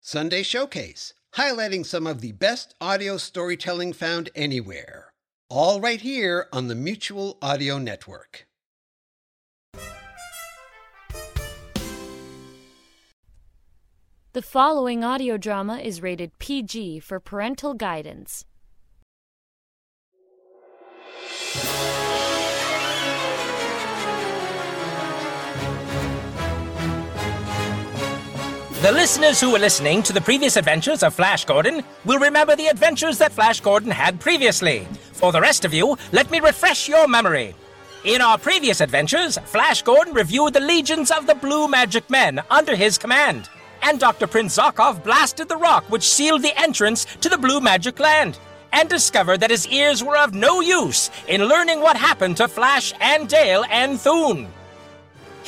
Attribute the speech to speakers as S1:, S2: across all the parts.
S1: Sunday Showcase, highlighting some of the best audio storytelling found anywhere. All right here on the Mutual Audio Network.
S2: The following audio drama is rated PG for parental guidance.
S3: The listeners who were listening to the previous adventures of Flash Gordon will remember the adventures that Flash Gordon had previously. For the rest of you, let me refresh your memory. In our previous adventures, Flash Gordon reviewed the legions of the Blue Magic Men under his command, and Dr. Prince Zarkov blasted the rock which sealed the entrance to the Blue Magic Land, and discovered that his ears were of no use in learning what happened to Flash and Dale and Thune.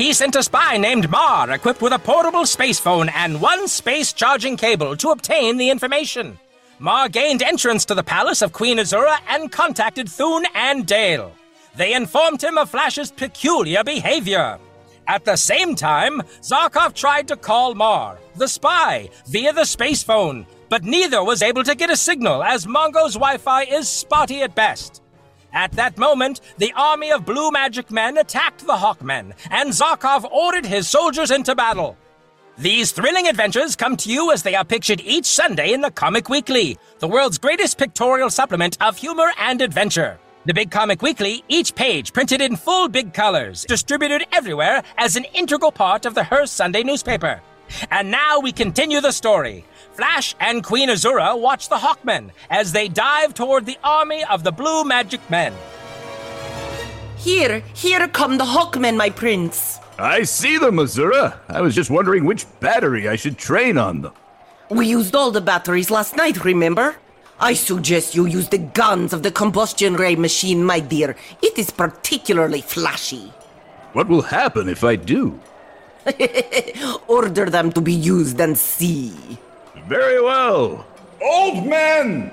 S3: He sent a spy named Marr equipped with a portable space phone and one space charging cable to obtain the information. Marr gained entrance to the palace of Queen Azura and contacted Thune and Dale. They informed him of Flash's peculiar behavior. At the same time, Zarkov tried to call Marr, the spy, via the space phone, but neither was able to get a signal as Mongo's Wi Fi is spotty at best. At that moment, the army of blue magic men attacked the Hawkmen, and Zarkov ordered his soldiers into battle. These thrilling adventures come to you as they are pictured each Sunday in the Comic Weekly, the world's greatest pictorial supplement of humor and adventure. The Big Comic Weekly, each page printed in full big colors, distributed everywhere as an integral part of the Hearst Sunday newspaper. And now we continue the story. Flash and Queen Azura watch the Hawkmen as they dive toward the army of the Blue Magic Men.
S4: Here, here come the Hawkmen, my prince.
S5: I see them, Azura. I was just wondering which battery I should train on them.
S4: We used all the batteries last night, remember? I suggest you use the guns of the combustion ray machine, my dear. It is particularly flashy.
S5: What will happen if I do?
S4: Order them to be used and see.
S5: Very well. Old men!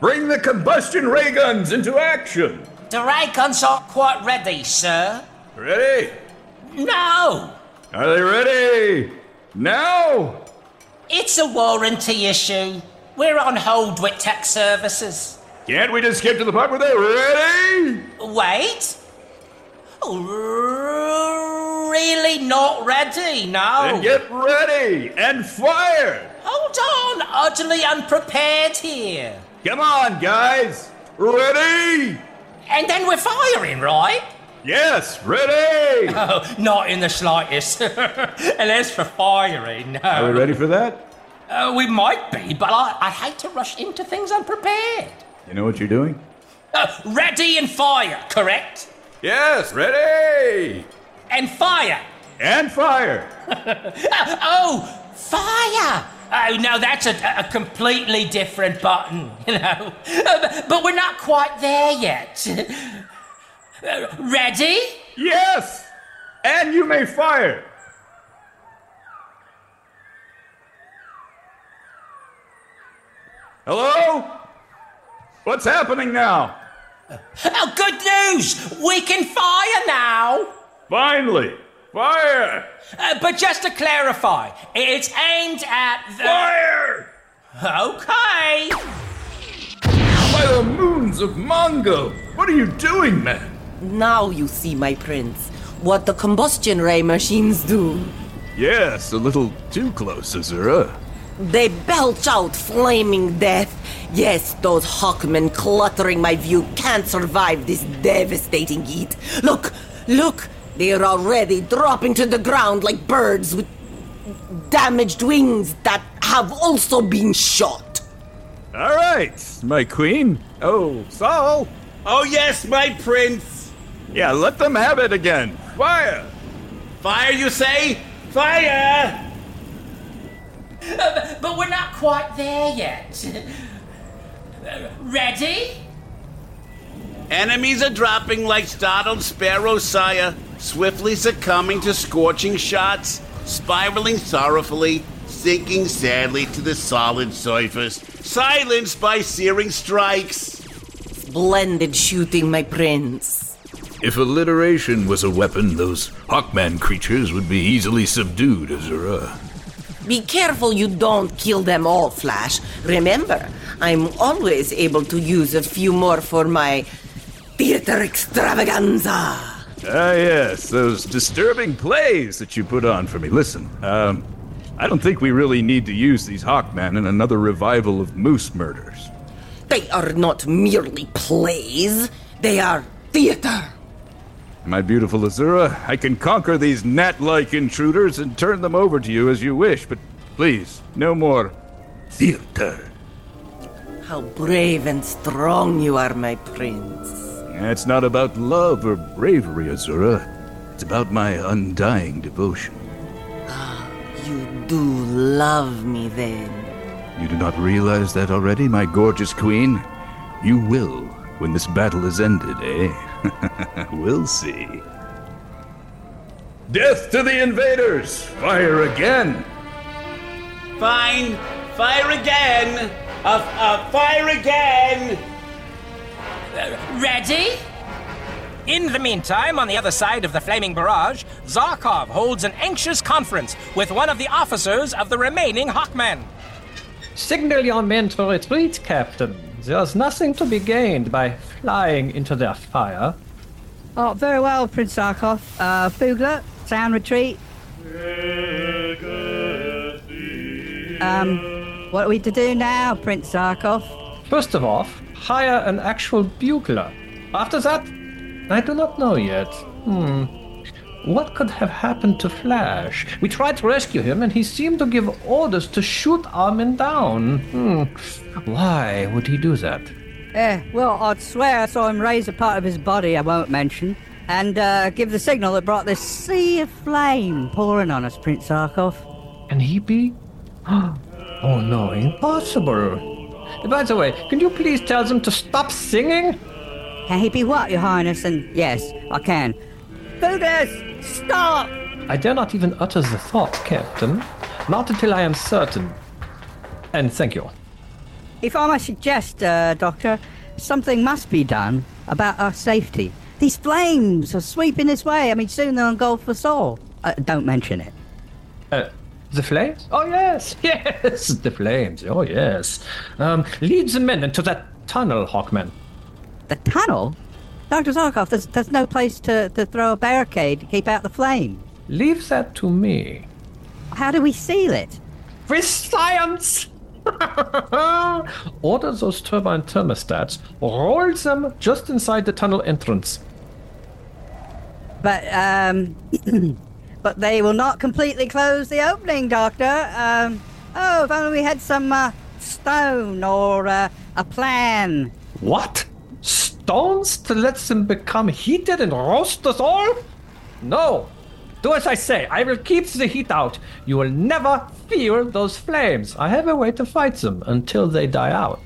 S5: Bring the combustion ray guns into action!
S6: The ray guns aren't quite ready, sir.
S5: Ready?
S6: No!
S5: Are they ready? Now?
S6: It's a warranty issue. We're on hold with tech services.
S5: Can't we just skip to the part where they're ready?
S6: Wait. Oh, really not ready, no.
S5: Then get ready and fire!
S6: Hold on, utterly unprepared here.
S5: Come on, guys! Ready?
S6: And then we're firing, right?
S5: Yes, ready!
S6: Oh, not in the slightest. Unless for firing, no.
S5: Are we ready for that?
S6: Uh, we might be, but I, I hate to rush into things unprepared.
S5: You know what you're doing?
S6: Uh, ready and fire, correct?
S5: Yes, ready!
S6: And fire.
S5: And fire!
S6: oh, fire! Oh, no, that's a, a completely different button, you know. Uh, but we're not quite there yet. Ready?
S5: Yes! And you may fire! Hello? What's happening now?
S6: Oh, good news! We can fire now!
S5: Finally! Fire!
S6: Uh, but just to clarify, it's aimed at the.
S5: Fire!
S6: Okay!
S5: By the moons of Mongo! What are you doing, man?
S4: Now you see, my prince, what the combustion ray machines do.
S5: Yes, a little too close, Azura.
S4: They belch out flaming death. Yes, those hawkmen cluttering my view can't survive this devastating heat. Look, look, they're already dropping to the ground like birds with damaged wings that have also been shot.
S5: All right, my queen. Oh, Saul.
S7: Oh, yes, my prince.
S5: Yeah, let them have it again. Fire!
S7: Fire, you say? Fire!
S6: Uh, but we're not quite there yet. Ready?
S7: Enemies are dropping like startled sparrows, sire, swiftly succumbing to scorching shots, spiraling sorrowfully, sinking sadly to the solid surface, silenced by searing strikes.
S4: Splendid shooting, my prince.
S5: If alliteration was a weapon, those Hawkman creatures would be easily subdued, Azura.
S4: Be careful you don't kill them all, Flash. Remember, I'm always able to use a few more for my theater extravaganza.
S5: Ah, yes, those disturbing plays that you put on for me. Listen, um, I don't think we really need to use these Hawkmen in another revival of moose murders.
S4: They are not merely plays, they are theater.
S5: My beautiful Azura, I can conquer these gnat like intruders and turn them over to you as you wish, but please, no more theater.
S4: How brave and strong you are, my prince.
S5: It's not about love or bravery, Azura. It's about my undying devotion.
S4: Ah, you do love me then.
S5: You do not realize that already, my gorgeous queen? You will when this battle is ended, eh? we'll see. Death to the invaders! Fire again!
S7: Fine, fire again! Uh, uh, fire again!
S6: Ready?
S3: In the meantime, on the other side of the flaming barrage, Zarkov holds an anxious conference with one of the officers of the remaining Hawkmen.
S8: Signal your men to retreat, Captain. There's nothing to be gained by flying into their fire.
S9: Oh, very well, Prince Zarkov. Uh, Fugler, sound retreat. Um, what are we to do now, Prince Zarkov?
S8: First of all, hire an actual bugler. After that, I do not know yet. Hmm. What could have happened to Flash? We tried to rescue him, and he seemed to give orders to shoot Armin down. Hmm. Why would he do that?
S9: Eh, well, I'd swear I saw him raise a part of his body I won't mention and uh, give the signal that brought this sea of flame pouring on us, Prince Zarkov.
S8: Can he be? Oh no, impossible. By the way, can you please tell them to stop singing?
S9: Can he be what, Your Highness? And yes, I can. Fugas, stop!
S8: I dare not even utter the thought, Captain. Not until I am certain. And thank you.
S9: If I may suggest, uh, Doctor, something must be done about our safety. These flames are sweeping this way. I mean, soon they'll engulf us all. Uh, don't mention it.
S8: Uh, the flames? Oh, yes, yes, the flames. Oh, yes. Um, lead the men into that tunnel, Hawkman.
S9: The tunnel? Dr. Zarkov, there's, there's no place to, to throw a barricade to keep out the flame.
S8: Leave that to me.
S9: How do we seal it?
S8: With science! Order those turbine thermostats, roll them just inside the tunnel entrance.
S9: But, um, but they will not completely close the opening, Doctor. Um, oh, if only we had some uh, stone or uh, a plan.
S8: What? Stones to let them become heated and roast us all? No! Do as I say. I will keep the heat out. You will never feel those flames. I have a way to fight them until they die out.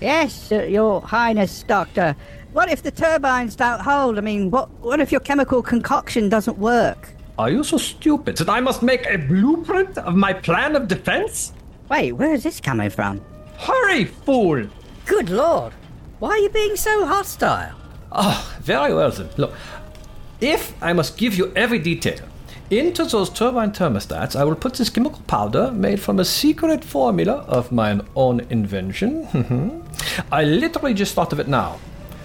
S9: Yes, uh, Your Highness, Doctor. What if the turbines don't hold? I mean, what, what if your chemical concoction doesn't work?
S8: Are you so stupid that I must make a blueprint of my plan of defense?
S9: Wait, where is this coming from?
S8: Hurry, fool!
S9: Good lord. Why are you being so hostile?
S8: Oh, very well then. Look, if I must give you every detail, into those turbine thermostats I will put this chemical powder made from a secret formula of my own invention. I literally just thought of it now.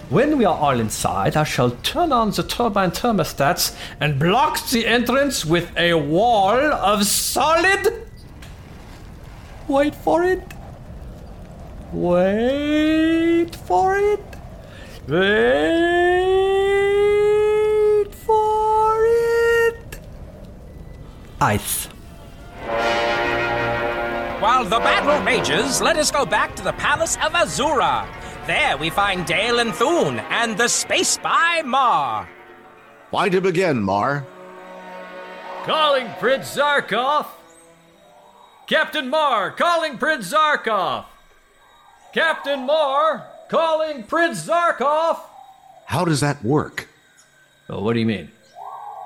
S8: When we are all inside, I shall turn on the turbine thermostats and block the entrance with a wall of solid. Wait for it. Wait for it. Wait for it. Ice.
S3: While the battle rages, let us go back to the Palace of Azura. There we find Dale and Thune and the space spy Marr.
S10: Why to begin, Marr?
S11: Calling Prince Zarkov.
S8: Captain Marr, calling Prince Zarkov. Captain Marr, calling Prince Zarkov.
S10: How does that work?
S8: Oh, what do you mean?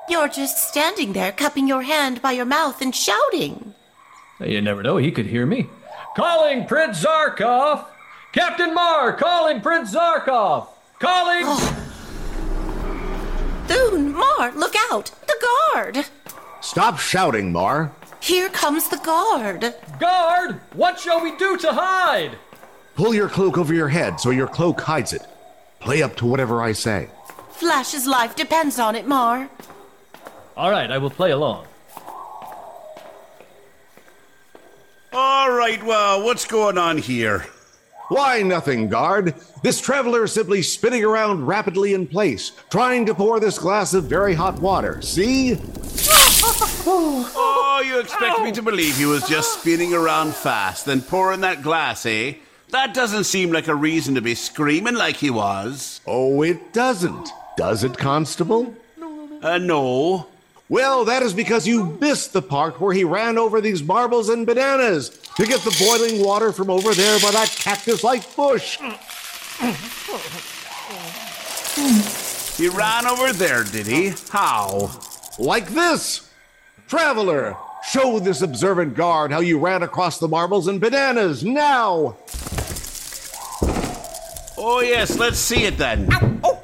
S4: You're just standing there, cupping your hand by your mouth and shouting.
S8: You never know, he could hear me. Calling Prince Zarkov. Captain Marr, calling Prince Zarkov. Calling. Oh.
S4: Thune, Marr, look out! The guard!
S10: Stop shouting, Marr.
S4: Here comes the guard.
S8: Guard, what shall we do to hide?
S10: Pull your cloak over your head so your cloak hides it. Play up to whatever I say.
S4: Flash's life depends on it, Marr.
S8: All right, I will play along.
S7: All right, well, what's going on here?
S10: Why, nothing, guard. This traveler is simply spinning around rapidly in place, trying to pour this glass of very hot water. See?
S7: Oh, you expect me to believe he was just spinning around fast and pouring that glass, eh? That doesn't seem like a reason to be screaming like he was.
S10: Oh, it doesn't. Does it, Constable?
S7: Uh, no.
S10: Well, that is because you missed the part where he ran over these marbles and bananas to get the boiling water from over there by that cactus like bush.
S7: He ran over there, did he? How?
S10: Like this. Traveler, show this observant guard how you ran across the marbles and bananas now.
S7: Oh, yes, let's see it then. Oh.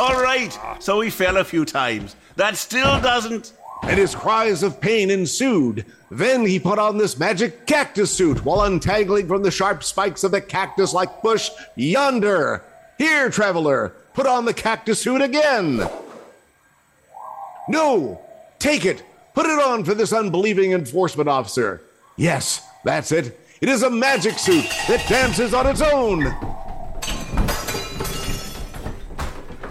S7: All right, so he fell a few times. That still doesn't.
S10: And his cries of pain ensued. Then he put on this magic cactus suit while untangling from the sharp spikes of the cactus like bush yonder. Here, traveler, put on the cactus suit again. No, take it. Put it on for this unbelieving enforcement officer. Yes, that's it. It is a magic suit that dances on its own.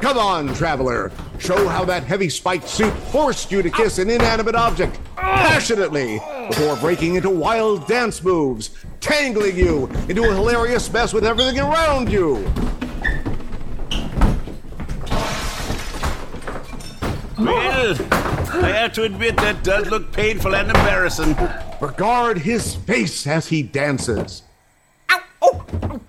S10: Come on, traveler. Show how that heavy spiked suit forced you to kiss an inanimate object passionately before breaking into wild dance moves, tangling you into a hilarious mess with everything around you.
S7: Well, I have to admit that does look painful and embarrassing.
S10: Regard his face as he dances. Ow! Oh,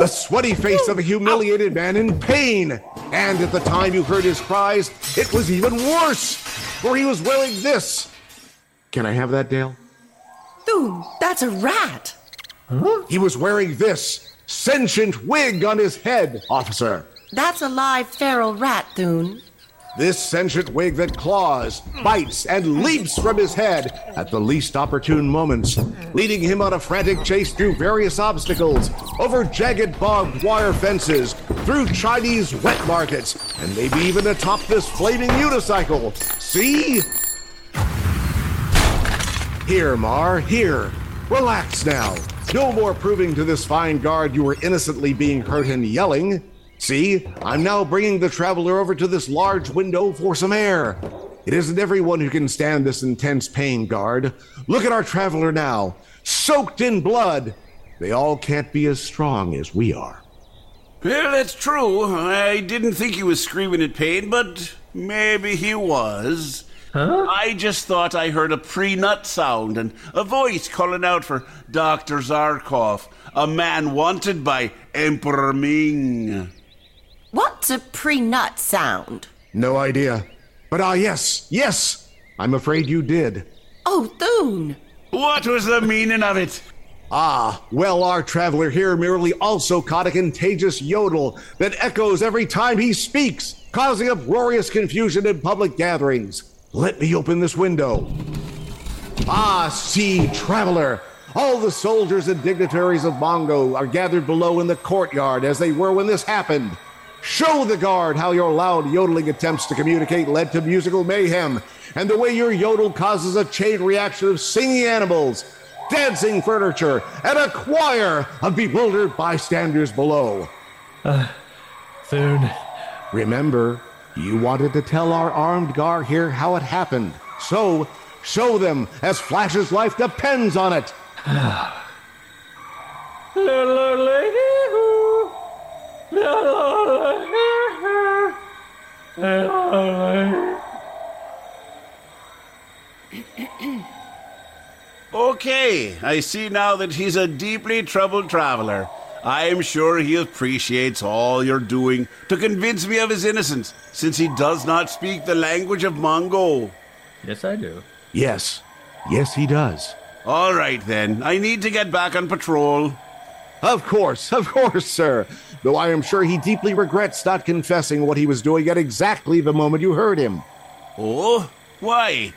S10: the sweaty face of a humiliated man in pain. And at the time you heard his cries, it was even worse, for he was wearing this. Can I have that, Dale?
S4: Thune, that's a rat.
S10: He was wearing this sentient wig on his head, officer.
S4: That's a live feral rat, Thune.
S10: This sentient wig that claws, bites, and leaps from his head at the least opportune moments, leading him on a frantic chase through various obstacles, over jagged barbed wire fences, through Chinese wet markets, and maybe even atop this flaming unicycle. See? Here, Marr, here. Relax now. No more proving to this fine guard you were innocently being hurt and yelling. See, I'm now bringing the traveler over to this large window for some air. It isn't everyone who can stand this intense pain, guard. Look at our traveler now, soaked in blood. They all can't be as strong as we are.
S7: Well, that's true. I didn't think he was screaming in pain, but maybe he was.
S8: Huh?
S7: I just thought I heard a pre nut sound and a voice calling out for Dr. Zarkov, a man wanted by Emperor Ming.
S4: What's a pre-nut sound?
S10: No idea. But ah, yes, yes! I'm afraid you did.
S4: Oh, Thune.
S7: What was the meaning of it?
S10: Ah, well, our traveler here merely also caught a contagious yodel that echoes every time he speaks, causing uproarious confusion in public gatherings. Let me open this window. Ah, see, traveler! All the soldiers and dignitaries of Mongo are gathered below in the courtyard as they were when this happened. Show the guard how your loud yodeling attempts to communicate led to musical mayhem, and the way your yodel causes a chain reaction of singing animals, dancing furniture, and a choir of bewildered bystanders below.
S8: Thune.
S10: Remember, you wanted to tell our armed guard here how it happened. So, show them, as Flash's life depends on it.
S7: Okay, I see now that he's a deeply troubled traveler. I am sure he appreciates all you're doing to convince me of his innocence, since he does not speak the language of Mongol.
S8: Yes, I do.
S10: Yes. Yes, he does.
S7: All right, then. I need to get back on patrol.
S10: Of course, of course, sir. Though I am sure he deeply regrets not confessing what he was doing at exactly the moment you heard him.
S7: Oh? Why?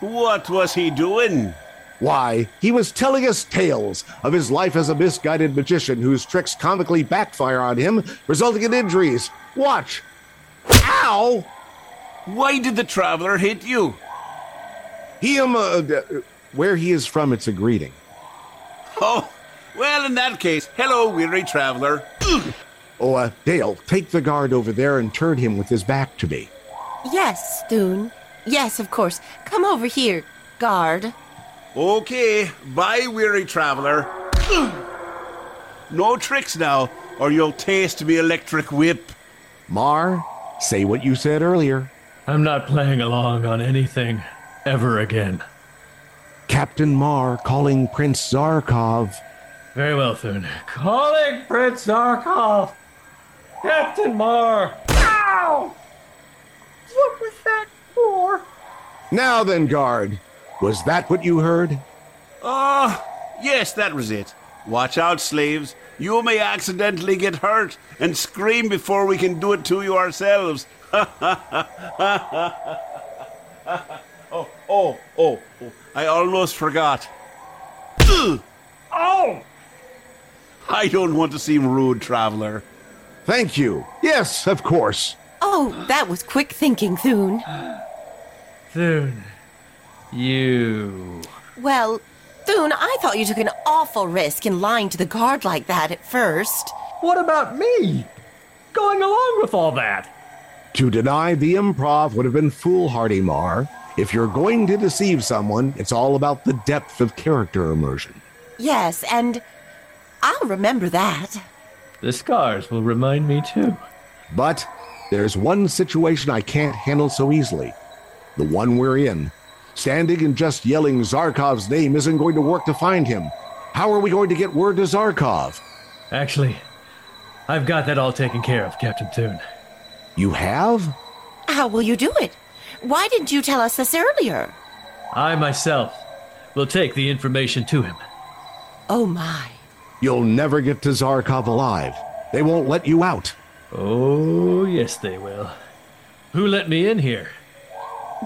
S7: What was he doing?
S10: Why, he was telling us tales of his life as a misguided magician whose tricks comically backfire on him, resulting in injuries. Watch! Ow!
S7: Why did the traveler hit you?
S10: He, um, uh, uh, where he is from, it's a greeting.
S7: Oh, well, in that case, hello, weary traveler.
S10: Oh, uh, Dale, take the guard over there and turn him with his back to me.
S4: Yes, Thune. Yes, of course. Come over here, guard.
S7: Okay, bye, weary traveler. no tricks now, or you'll taste me electric whip.
S10: Marr, say what you said earlier.
S8: I'm not playing along on anything ever again.
S10: Captain Marr calling Prince Zarkov.
S8: Very well, Thune. Calling Prince Zarkov! Captain Marr!
S6: Ow! What was that for?
S10: Now then, guard. Was that what you heard?
S7: Ah, yes, that was it. Watch out, slaves. You may accidentally get hurt and scream before we can do it to you ourselves. oh, oh, oh, oh, I almost forgot.
S6: Oh!
S7: I don't want to seem rude, traveler.
S10: Thank you. Yes, of course.
S4: Oh, that was quick thinking, Thune.
S8: Thune, you.
S4: Well, Thune, I thought you took an awful risk in lying to the guard like that at first.
S8: What about me? Going along with all that?
S10: To deny the improv would have been foolhardy, Marr. If you're going to deceive someone, it's all about the depth of character immersion.
S4: Yes, and I'll remember that.
S8: The scars will remind me too.
S10: But there's one situation I can't handle so easily the one we're in. Standing and just yelling Zarkov's name isn't going to work to find him. How are we going to get word to Zarkov?
S8: Actually, I've got that all taken care of, Captain Thune.
S10: You have?
S4: How will you do it? Why didn't you tell us this earlier?
S8: I myself will take the information to him.
S4: Oh my.
S10: You'll never get to Zarkov alive. They won't let you out.
S8: Oh, yes, they will. Who let me in here?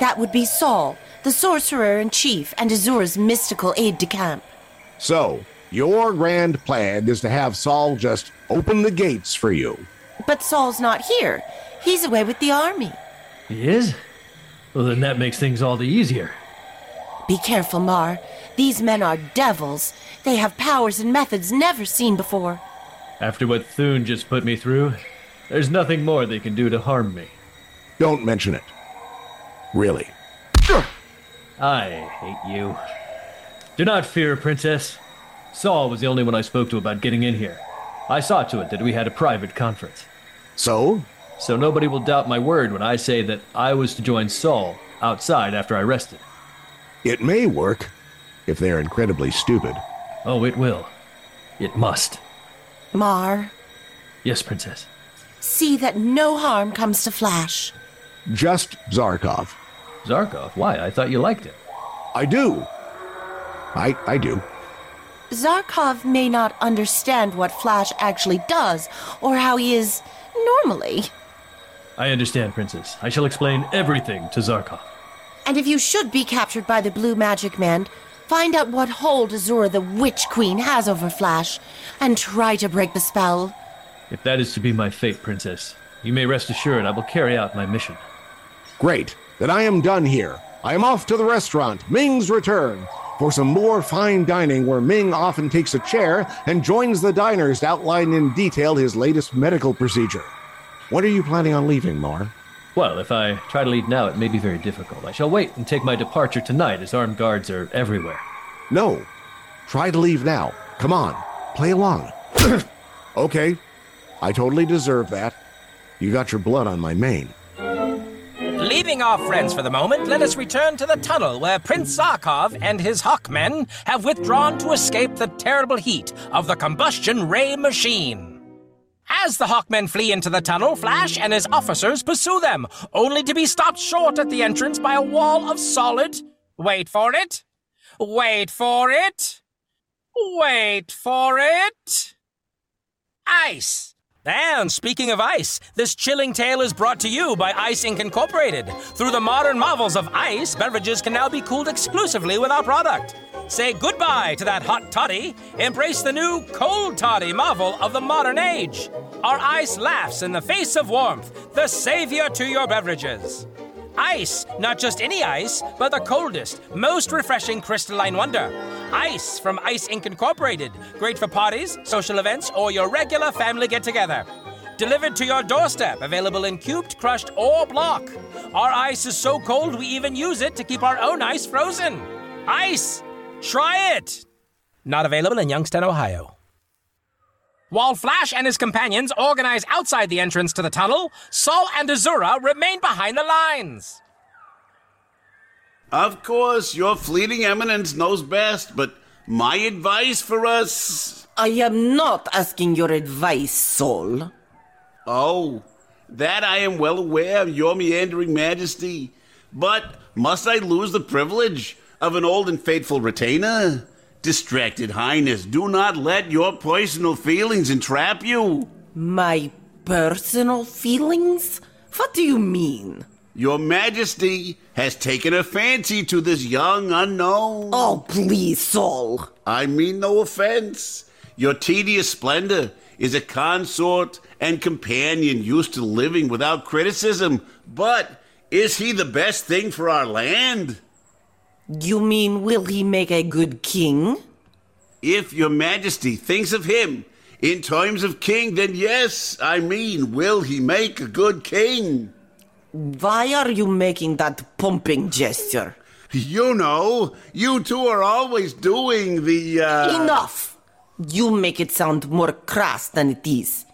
S4: That would be Saul, the sorcerer in chief and Azura's mystical aide de camp.
S10: So, your grand plan is to have Saul just open the gates for you.
S4: But Saul's not here. He's away with the army.
S8: He is? Well, then that makes things all the easier.
S4: Be careful, Marr. These men are devils. They have powers and methods never seen before.
S8: After what Thune just put me through, there's nothing more they can do to harm me.
S10: Don't mention it. Really.
S8: I hate you. Do not fear, Princess. Saul was the only one I spoke to about getting in here. I saw to it that we had a private conference.
S10: So?
S8: So nobody will doubt my word when I say that I was to join Saul outside after I rested.
S10: It may work, if they're incredibly stupid.
S8: Oh, it will. It must.
S4: Marr,
S8: Yes, Princess.
S4: see that no harm comes to Flash.
S10: Just Zarkov.
S8: Zarkov? Why? I thought you liked him.
S10: I do. I I do.
S4: Zarkov may not understand what Flash actually does or how he is normally.
S8: I understand, Princess. I shall explain everything to Zarkov.
S4: And if you should be captured by the Blue Magic Man, find out what hold Azura the Witch Queen has over Flash and try to break the spell.
S8: If that is to be my fate, Princess, you may rest assured I will carry out my mission.
S10: Great. Then I am done here. I am off to the restaurant, Ming's Return, for some more fine dining where Ming often takes a chair and joins the diners to outline in detail his latest medical procedure. When are you planning on leaving, Marr?
S8: Well, if I try to leave now, it may be very difficult. I shall wait and take my departure tonight, as armed guards are everywhere.
S10: No. Try to leave now. Come on. Play along. okay. I totally deserve that. You got your blood on my mane.
S3: Leaving our friends for the moment, let us return to the tunnel where Prince Zarkov and his Hawkmen have withdrawn to escape the terrible heat of the combustion ray machine. As the Hawkmen flee into the tunnel, Flash and his officers pursue them, only to be stopped short at the entrance by a wall of solid. Wait for it. Wait for it. Wait for it. Ice. And speaking of ice, this chilling tale is brought to you by Ice Inc. Incorporated. Through the modern marvels of ice, beverages can now be cooled exclusively with our product. Say goodbye to that hot toddy. Embrace the new cold toddy marvel of the modern age. Our ice laughs in the face of warmth, the savior to your beverages. Ice, not just any ice, but the coldest, most refreshing crystalline wonder. Ice from Ice Inc. Incorporated. Great for parties, social events, or your regular family get together. Delivered to your doorstep, available in cubed, crushed, or block. Our ice is so cold we even use it to keep our own ice frozen. Ice! Try it! Not available in Youngstown, Ohio. While Flash and his companions organize outside the entrance to the tunnel, Saul and Azura remain behind the lines.
S7: Of course, your fleeting eminence knows best, but my advice for us.
S4: I am not asking your advice, Saul.
S7: Oh, that I am well aware of your meandering majesty. But must I lose the privilege of an old and faithful retainer? Distracted Highness, do not let your personal feelings entrap you.
S4: My personal feelings? What do you mean?
S7: Your Majesty has taken a fancy to this young unknown.
S4: Oh, please, Saul.
S7: I mean no offense. Your tedious splendor is a consort and companion used to living without criticism. But is he the best thing for our land?
S4: You mean, will he make a good king?
S7: If your majesty thinks of him in terms of king, then yes, I mean, will he make a good king?
S4: Why are you making that pumping gesture?
S7: You know, you two are always doing the, uh...
S4: Enough! You make it sound more crass than it is.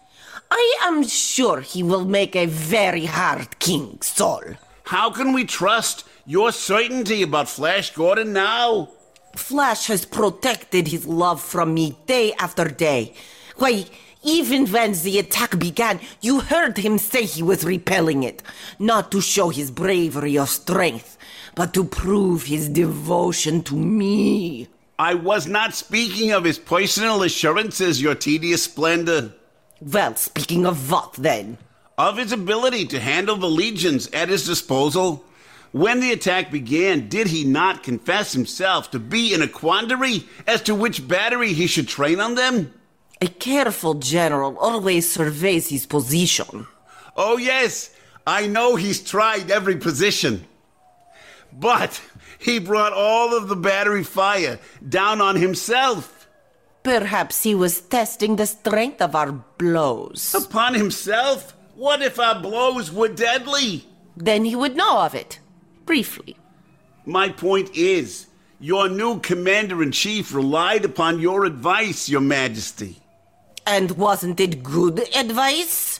S4: I am sure he will make a very hard king, Saul.
S7: How can we trust your certainty about Flash Gordon now?
S4: Flash has protected his love from me day after day. Why, even when the attack began, you heard him say he was repelling it. Not to show his bravery or strength, but to prove his devotion to me.
S7: I was not speaking of his personal assurances, your tedious splendor.
S4: Well, speaking of what then?
S7: Of his ability to handle the legions at his disposal. When the attack began, did he not confess himself to be in a quandary as to which battery he should train on them?
S4: A careful general always surveys his position.
S7: Oh, yes, I know he's tried every position. But he brought all of the battery fire down on himself.
S4: Perhaps he was testing the strength of our blows.
S7: Upon himself? What if our blows were deadly?
S4: Then he would know of it briefly.
S7: My point is, your new commander in chief relied upon your advice, your majesty.
S4: And wasn't it good advice?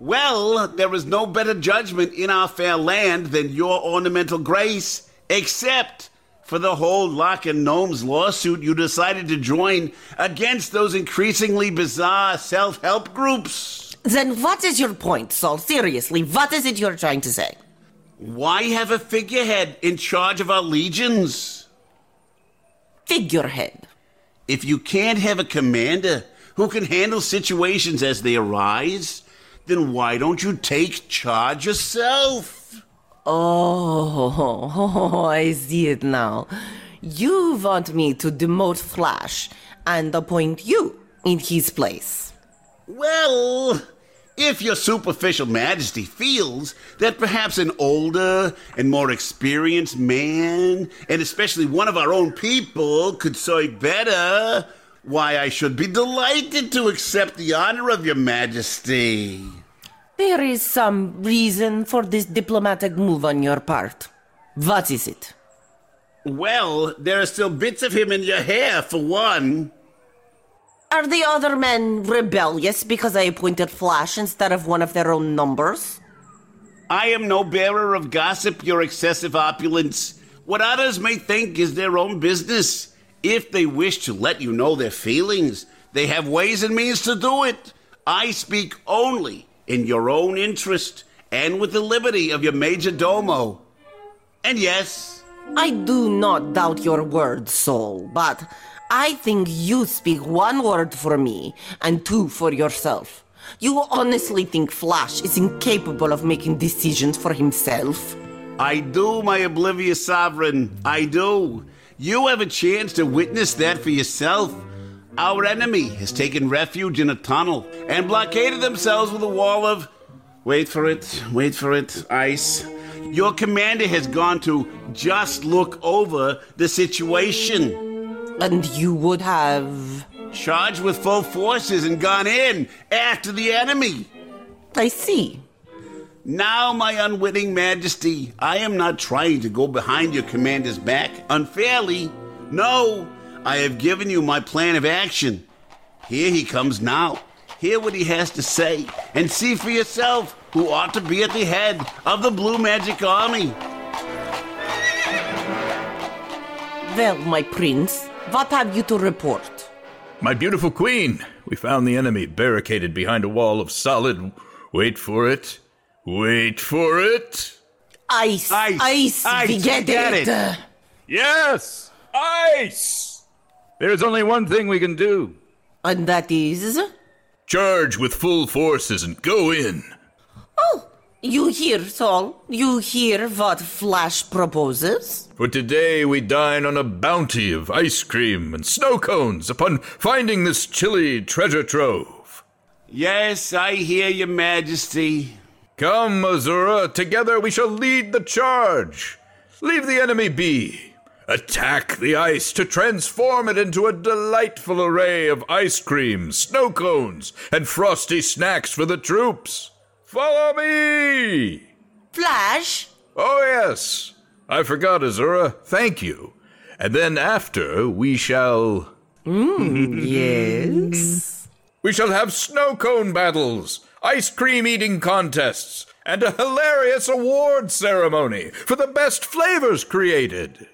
S7: Well, there is no better judgment in our fair land than your ornamental grace, except for the whole Lock and Gnomes lawsuit you decided to join against those increasingly bizarre self help groups.
S4: Then what is your point, Saul? Seriously, what is it you're trying to say?
S7: Why have a figurehead in charge of our legions?
S4: Figurehead.
S7: If you can't have a commander who can handle situations as they arise, then why don't you take charge yourself?
S4: Oh, I see it now. You want me to demote Flash and appoint you in his place.
S7: Well, if your superficial majesty feels that perhaps an older and more experienced man, and especially one of our own people, could serve better, why, I should be delighted to accept the honor of your majesty.
S4: There is some reason for this diplomatic move on your part. What is it?
S7: Well, there are still bits of him in your hair, for one.
S4: Are the other men rebellious because I appointed Flash instead of one of their own numbers?
S7: I am no bearer of gossip, your excessive opulence. What others may think is their own business. If they wish to let you know their feelings, they have ways and means to do it. I speak only in your own interest and with the liberty of your major domo. And yes,
S4: I do not doubt your word, Saul, but I think you speak one word for me and two for yourself. You honestly think Flash is incapable of making decisions for himself?
S7: I do, my oblivious sovereign. I do. You have a chance to witness that for yourself. Our enemy has taken refuge in a tunnel and blockaded themselves with a wall of. Wait for it, wait for it, ice. Your commander has gone to just look over the situation.
S4: And you would have.
S7: Charged with full forces and gone in after the enemy.
S4: I see.
S7: Now, my unwitting majesty, I am not trying to go behind your commander's back unfairly. No, I have given you my plan of action. Here he comes now. Hear what he has to say and see for yourself who ought to be at the head of the Blue Magic Army.
S4: Well, my prince, what have you to report?
S5: My beautiful queen, we found the enemy barricaded behind a wall of solid. Wait for it. Wait for it.
S4: Ice, ice, ice, ice we get, get it. it.
S5: Yes, ice. There's only one thing we can do.
S4: And that is?
S5: Charge with full forces and go in.
S4: You hear, Saul? You hear what Flash proposes?
S5: For today we dine on a bounty of ice cream and snow cones upon finding this chilly treasure trove.
S7: Yes, I hear your majesty.
S5: Come, Azura, together we shall lead the charge. Leave the enemy be. Attack the ice to transform it into a delightful array of ice cream, snow cones, and frosty snacks for the troops. Follow me!
S4: Flash?
S5: Oh, yes. I forgot, Azura. Thank you. And then after, we shall.
S4: Mm, yes.
S5: We shall have snow cone battles, ice cream eating contests, and a hilarious award ceremony for the best flavors created.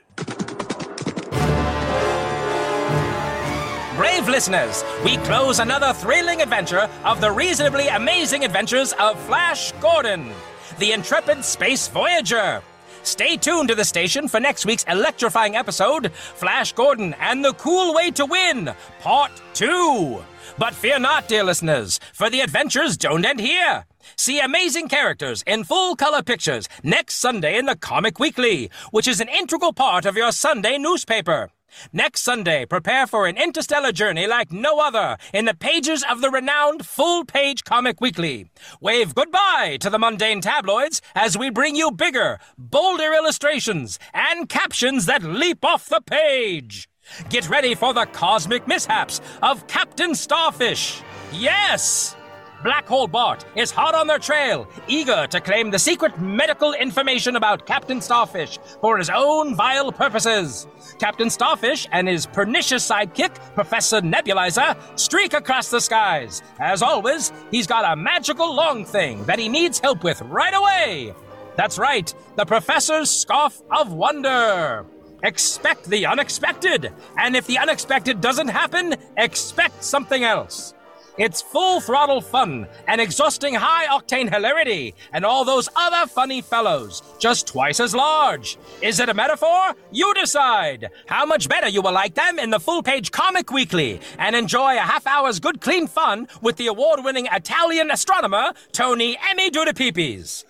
S3: Brave listeners, we close another thrilling adventure of the reasonably amazing adventures of Flash Gordon, the intrepid space voyager. Stay tuned to the station for next week's electrifying episode Flash Gordon and the Cool Way to Win, Part 2. But fear not, dear listeners, for the adventures don't end here. See amazing characters in full color pictures next Sunday in the Comic Weekly, which is an integral part of your Sunday newspaper. Next Sunday, prepare for an interstellar journey like no other in the pages of the renowned full page comic weekly. Wave goodbye to the mundane tabloids as we bring you bigger, bolder illustrations and captions that leap off the page. Get ready for the cosmic mishaps of Captain Starfish. Yes! Black Hole Bart is hot on their trail, eager to claim the secret medical information about Captain Starfish for his own vile purposes. Captain Starfish and his pernicious sidekick, Professor Nebulizer, streak across the skies. As always, he's got a magical long thing that he needs help with right away. That's right, the Professor's Scarf of Wonder. Expect the unexpected, and if the unexpected doesn't happen, expect something else. It's full throttle fun and exhausting high octane hilarity and all those other funny fellows, just twice as large. Is it a metaphor? You decide. How much better you will like them in the full page Comic Weekly and enjoy a half hour's good clean fun with the award winning Italian astronomer Tony Emmy Dudapipis.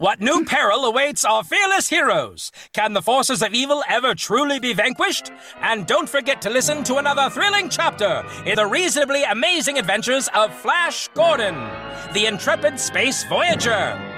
S3: What new peril awaits our fearless heroes? Can the forces of evil ever truly be vanquished? And don't forget to listen to another thrilling chapter in the reasonably amazing adventures of Flash Gordon, the intrepid space voyager.